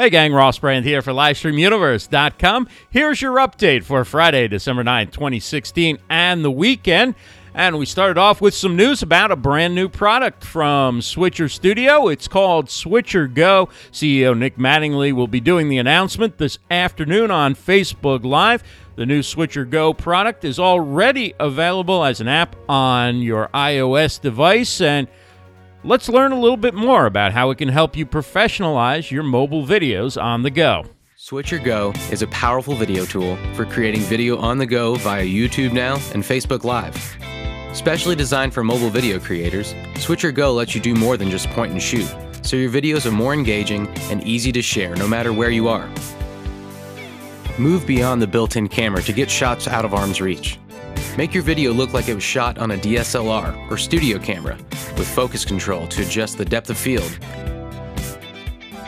Hey, gang, Ross Brand here for LivestreamUniverse.com. Here's your update for Friday, December 9th, 2016, and the weekend. And we started off with some news about a brand new product from Switcher Studio. It's called Switcher Go. CEO Nick Mattingly will be doing the announcement this afternoon on Facebook Live. The new Switcher Go product is already available as an app on your iOS device and Let's learn a little bit more about how it can help you professionalize your mobile videos on the go. Switcher Go is a powerful video tool for creating video on the go via YouTube Now and Facebook Live. Specially designed for mobile video creators, Switcher Go lets you do more than just point and shoot, so your videos are more engaging and easy to share no matter where you are. Move beyond the built in camera to get shots out of arm's reach. Make your video look like it was shot on a DSLR or studio camera with focus control to adjust the depth of field.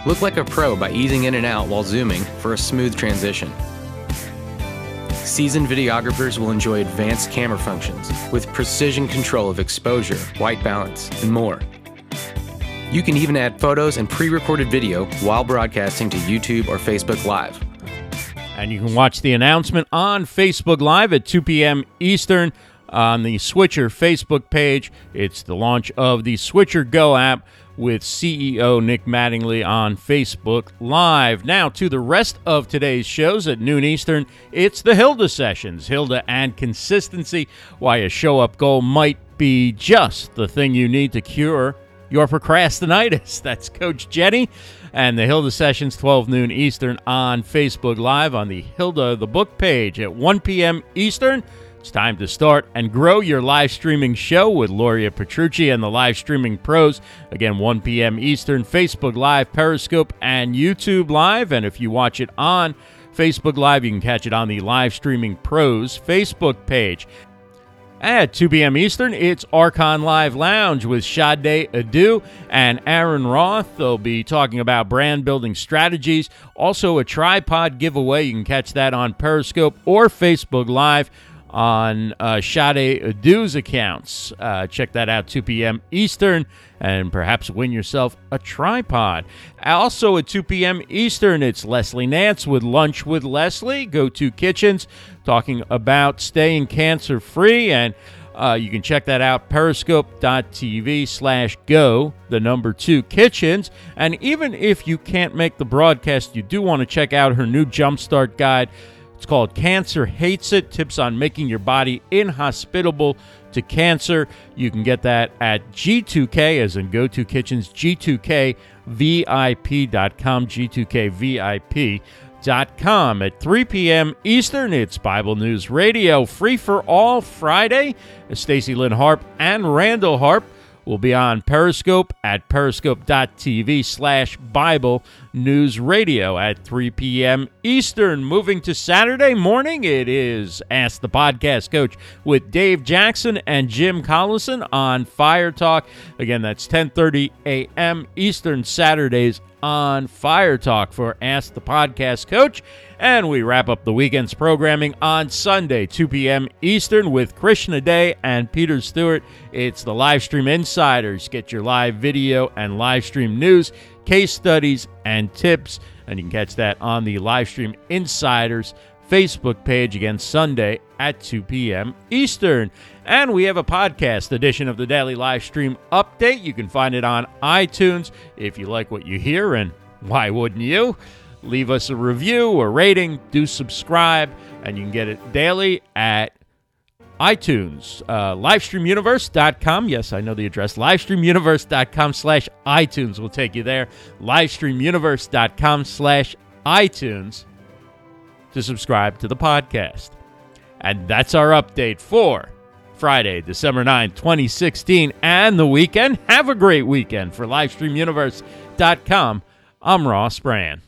Look like a pro by easing in and out while zooming for a smooth transition. Seasoned videographers will enjoy advanced camera functions with precision control of exposure, white balance, and more. You can even add photos and pre recorded video while broadcasting to YouTube or Facebook Live. And you can watch the announcement on Facebook Live at 2 p.m. Eastern on the Switcher Facebook page. It's the launch of the Switcher Go app with CEO Nick Mattingly on Facebook Live. Now, to the rest of today's shows at noon Eastern, it's the Hilda Sessions. Hilda and consistency, why a show up goal might be just the thing you need to cure your procrastinitis. That's Coach Jennie and the Hilda Sessions, 12 noon Eastern on Facebook Live on the Hilda the Book page at 1 p.m. Eastern. It's time to start and grow your live streaming show with Luria Petrucci and the live streaming pros. Again, 1 p.m. Eastern, Facebook Live, Periscope, and YouTube Live. And if you watch it on Facebook Live, you can catch it on the Live Streaming Pros Facebook page. At 2 p.m. Eastern, it's Archon Live Lounge with Sade Adu and Aaron Roth. They'll be talking about brand building strategies. Also, a tripod giveaway. You can catch that on Periscope or Facebook Live on uh, Sade Adu's accounts. Uh, check that out, 2 p.m. Eastern, and perhaps win yourself a tripod. Also at 2 p.m. Eastern, it's Leslie Nance with Lunch with Leslie. Go to Kitchens, talking about staying cancer free. And uh, you can check that out, periscope.tv slash go, the number two kitchens. And even if you can't make the broadcast, you do want to check out her new Jumpstart guide. It's called Cancer Hates It Tips on Making Your Body Inhospitable to Cancer. You can get that at G2K, as in Go To Kitchens, G2KVIP.com, G2KVIP.com. At 3 p.m. Eastern, it's Bible News Radio, free for all Friday. Stacy Lynn Harp and Randall Harp will be on Periscope at periscope.tv slash Bible News Radio at 3 p.m. Eastern. Moving to Saturday morning, it is Ask the Podcast Coach with Dave Jackson and Jim Collison on Fire Talk. Again, that's 10.30 a.m. Eastern Saturdays on Fire Talk for Ask the Podcast Coach. And we wrap up the weekend's programming on Sunday, 2 p.m. Eastern, with Krishna De and Peter Stewart. It's the Livestream Insiders. Get your live video and live stream news, case studies, and tips. And you can catch that on the Livestream Insiders Facebook page again Sunday at 2 p.m. Eastern. And we have a podcast edition of the Daily Livestream Update. You can find it on iTunes if you like what you hear, and why wouldn't you? leave us a review, a rating, do subscribe, and you can get it daily at iTunes, uh, livestreamuniverse.com. Yes, I know the address. Livestreamuniverse.com slash iTunes will take you there. Livestreamuniverse.com slash iTunes to subscribe to the podcast. And that's our update for Friday, December 9, 2016, and the weekend. Have a great weekend for Livestreamuniverse.com. I'm Ross Brand.